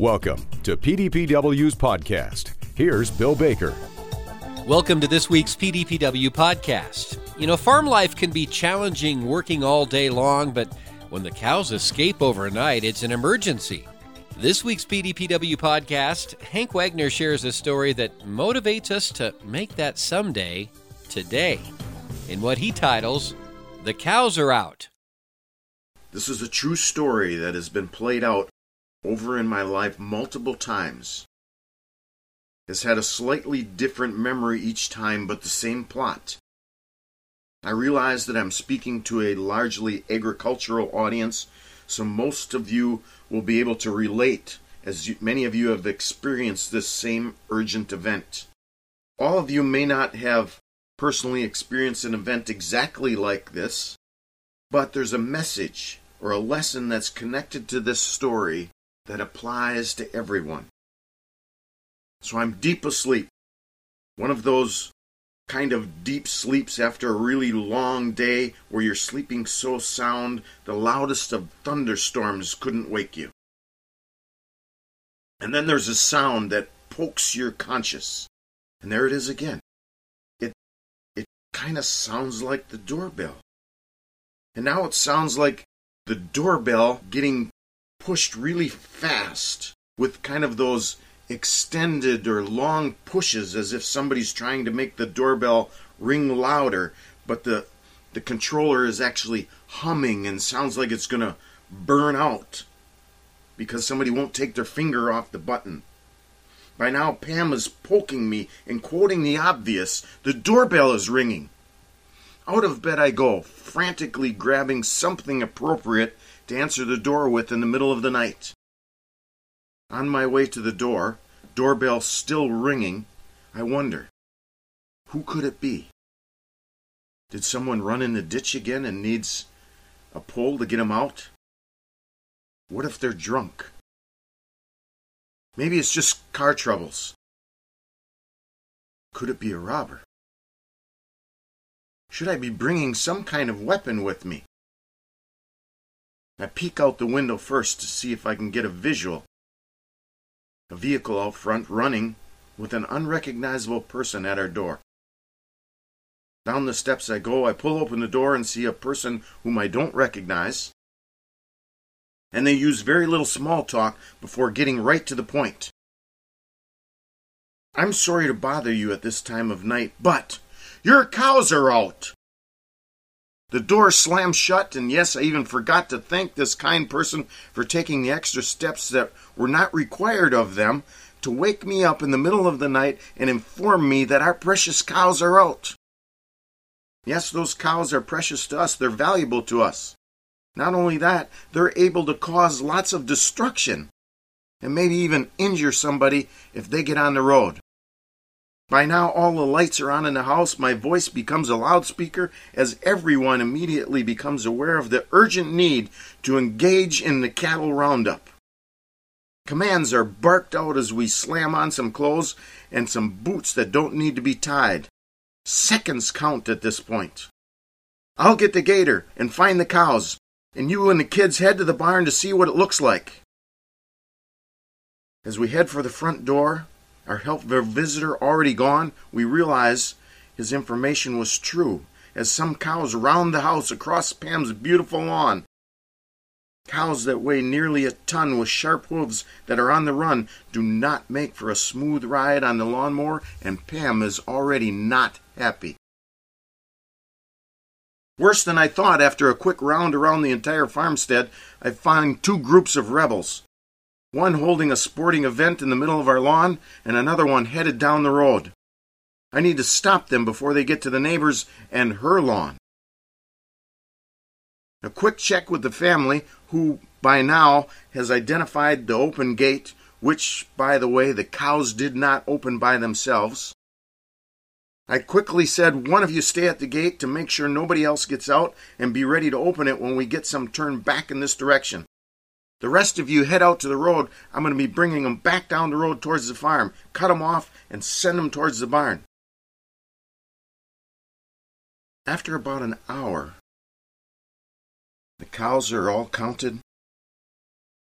Welcome to PDPW's podcast. Here's Bill Baker. Welcome to this week's PDPW podcast. You know, farm life can be challenging working all day long, but when the cows escape overnight, it's an emergency. This week's PDPW podcast, Hank Wagner shares a story that motivates us to make that someday today in what he titles The Cows Are Out. This is a true story that has been played out over in my life multiple times. Has had a slightly different memory each time, but the same plot. I realize that I'm speaking to a largely agricultural audience, so most of you will be able to relate, as you, many of you have experienced this same urgent event. All of you may not have personally experienced an event exactly like this, but there's a message or a lesson that's connected to this story that applies to everyone. So I'm deep asleep. One of those kind of deep sleeps after a really long day where you're sleeping so sound the loudest of thunderstorms couldn't wake you. And then there's a sound that pokes your conscience. And there it is again. It it kind of sounds like the doorbell. And now it sounds like the doorbell getting pushed really fast with kind of those extended or long pushes as if somebody's trying to make the doorbell ring louder, but the the controller is actually humming and sounds like it's going to burn out because somebody won't take their finger off the button. By now, Pam is poking me and quoting the obvious. The doorbell is ringing. Out of bed I go, frantically grabbing something appropriate to answer the door with in the middle of the night. On my way to the door, doorbell still ringing, I wonder, who could it be? Did someone run in the ditch again and needs a pole to get him out? What if they're drunk? Maybe it's just car troubles. Could it be a robber? Should I be bringing some kind of weapon with me? I peek out the window first to see if I can get a visual. A vehicle out front running with an unrecognizable person at our door. Down the steps I go, I pull open the door and see a person whom I don't recognize. And they use very little small talk before getting right to the point. I'm sorry to bother you at this time of night, but your cows are out. The door slammed shut, and yes, I even forgot to thank this kind person for taking the extra steps that were not required of them to wake me up in the middle of the night and inform me that our precious cows are out. Yes, those cows are precious to us, they're valuable to us. Not only that, they're able to cause lots of destruction and maybe even injure somebody if they get on the road. By now, all the lights are on in the house. My voice becomes a loudspeaker as everyone immediately becomes aware of the urgent need to engage in the cattle roundup. Commands are barked out as we slam on some clothes and some boots that don't need to be tied. Seconds count at this point. I'll get the gator and find the cows, and you and the kids head to the barn to see what it looks like. As we head for the front door, our health visitor already gone, we realize his information was true, as some cows round the house across Pam's beautiful lawn. Cows that weigh nearly a ton with sharp hooves that are on the run do not make for a smooth ride on the lawnmower, and Pam is already not happy. Worse than I thought, after a quick round around the entire farmstead, I find two groups of rebels one holding a sporting event in the middle of our lawn, and another one headed down the road. I need to stop them before they get to the neighbor's and her lawn. A quick check with the family, who by now has identified the open gate, which, by the way, the cows did not open by themselves. I quickly said, One of you stay at the gate to make sure nobody else gets out and be ready to open it when we get some turn back in this direction. The rest of you head out to the road. I'm going to be bringing them back down the road towards the farm. Cut them off and send them towards the barn. After about an hour, the cows are all counted.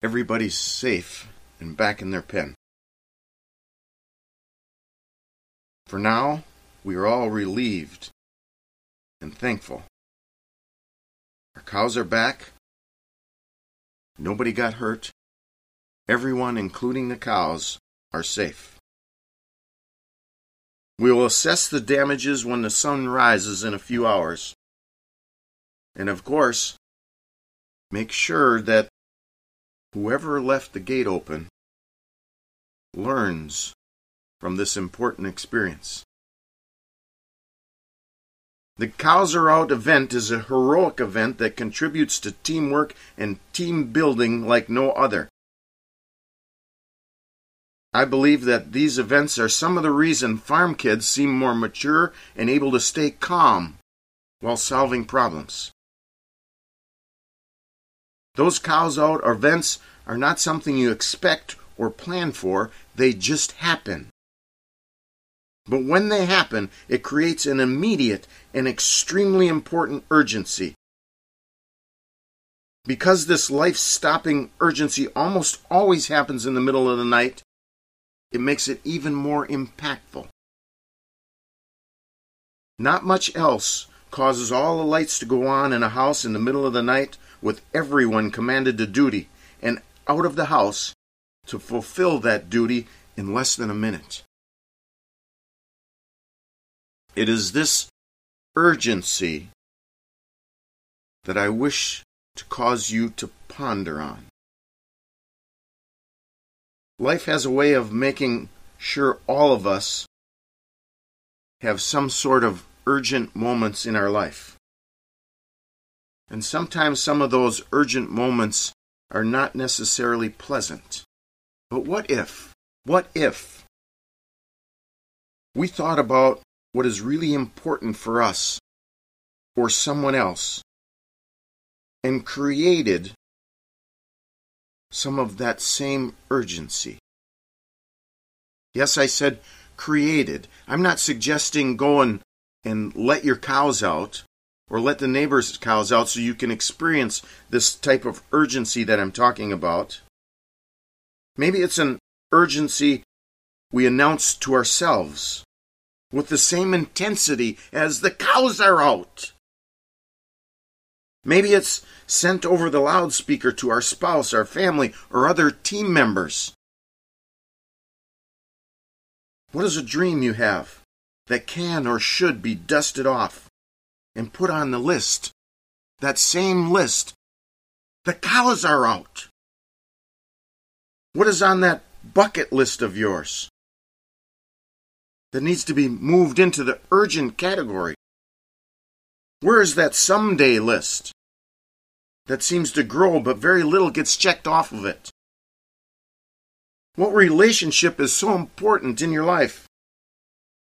Everybody's safe and back in their pen. For now, we are all relieved and thankful. Our cows are back. Nobody got hurt. Everyone, including the cows, are safe. We will assess the damages when the sun rises in a few hours. And of course, make sure that whoever left the gate open learns from this important experience. The Cows Are Out event is a heroic event that contributes to teamwork and team building like no other. I believe that these events are some of the reason farm kids seem more mature and able to stay calm while solving problems. Those cows out events are not something you expect or plan for, they just happen. But when they happen, it creates an immediate and extremely important urgency. Because this life stopping urgency almost always happens in the middle of the night, it makes it even more impactful. Not much else causes all the lights to go on in a house in the middle of the night with everyone commanded to duty and out of the house to fulfill that duty in less than a minute. It is this urgency that I wish to cause you to ponder on. Life has a way of making sure all of us have some sort of urgent moments in our life. And sometimes some of those urgent moments are not necessarily pleasant. But what if, what if we thought about what is really important for us or someone else and created some of that same urgency. Yes, I said created. I'm not suggesting go and, and let your cows out or let the neighbor's cows out so you can experience this type of urgency that I'm talking about. Maybe it's an urgency we announce to ourselves with the same intensity as the cows are out. Maybe it's sent over the loudspeaker to our spouse, our family, or other team members. What is a dream you have that can or should be dusted off and put on the list? That same list. The cows are out. What is on that bucket list of yours? That needs to be moved into the urgent category? Where is that someday list that seems to grow but very little gets checked off of it? What relationship is so important in your life?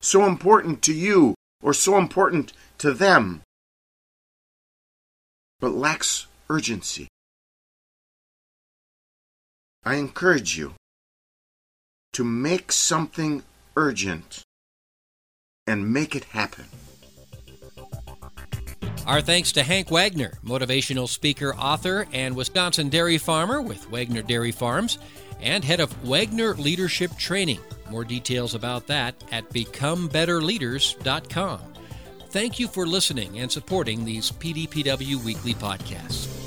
So important to you or so important to them, but lacks urgency? I encourage you to make something urgent and make it happen. Our thanks to Hank Wagner, motivational speaker, author, and Wisconsin dairy farmer with Wagner Dairy Farms, and head of Wagner Leadership Training. More details about that at becomebetterleaders.com. Thank you for listening and supporting these PDPW weekly podcasts.